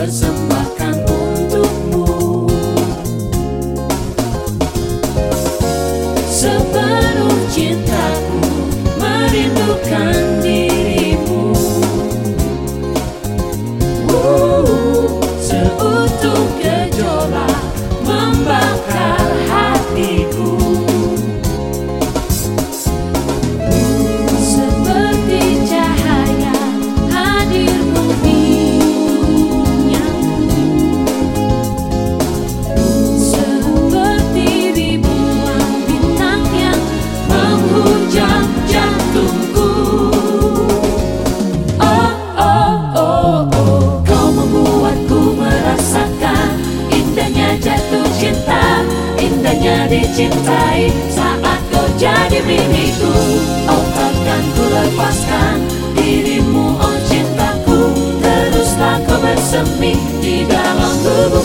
persembahkan hanya dicintai saat kau jadi milikku. Oh takkan ku lepaskan dirimu oh cintaku. Teruslah kau bersemi di dalam tubuh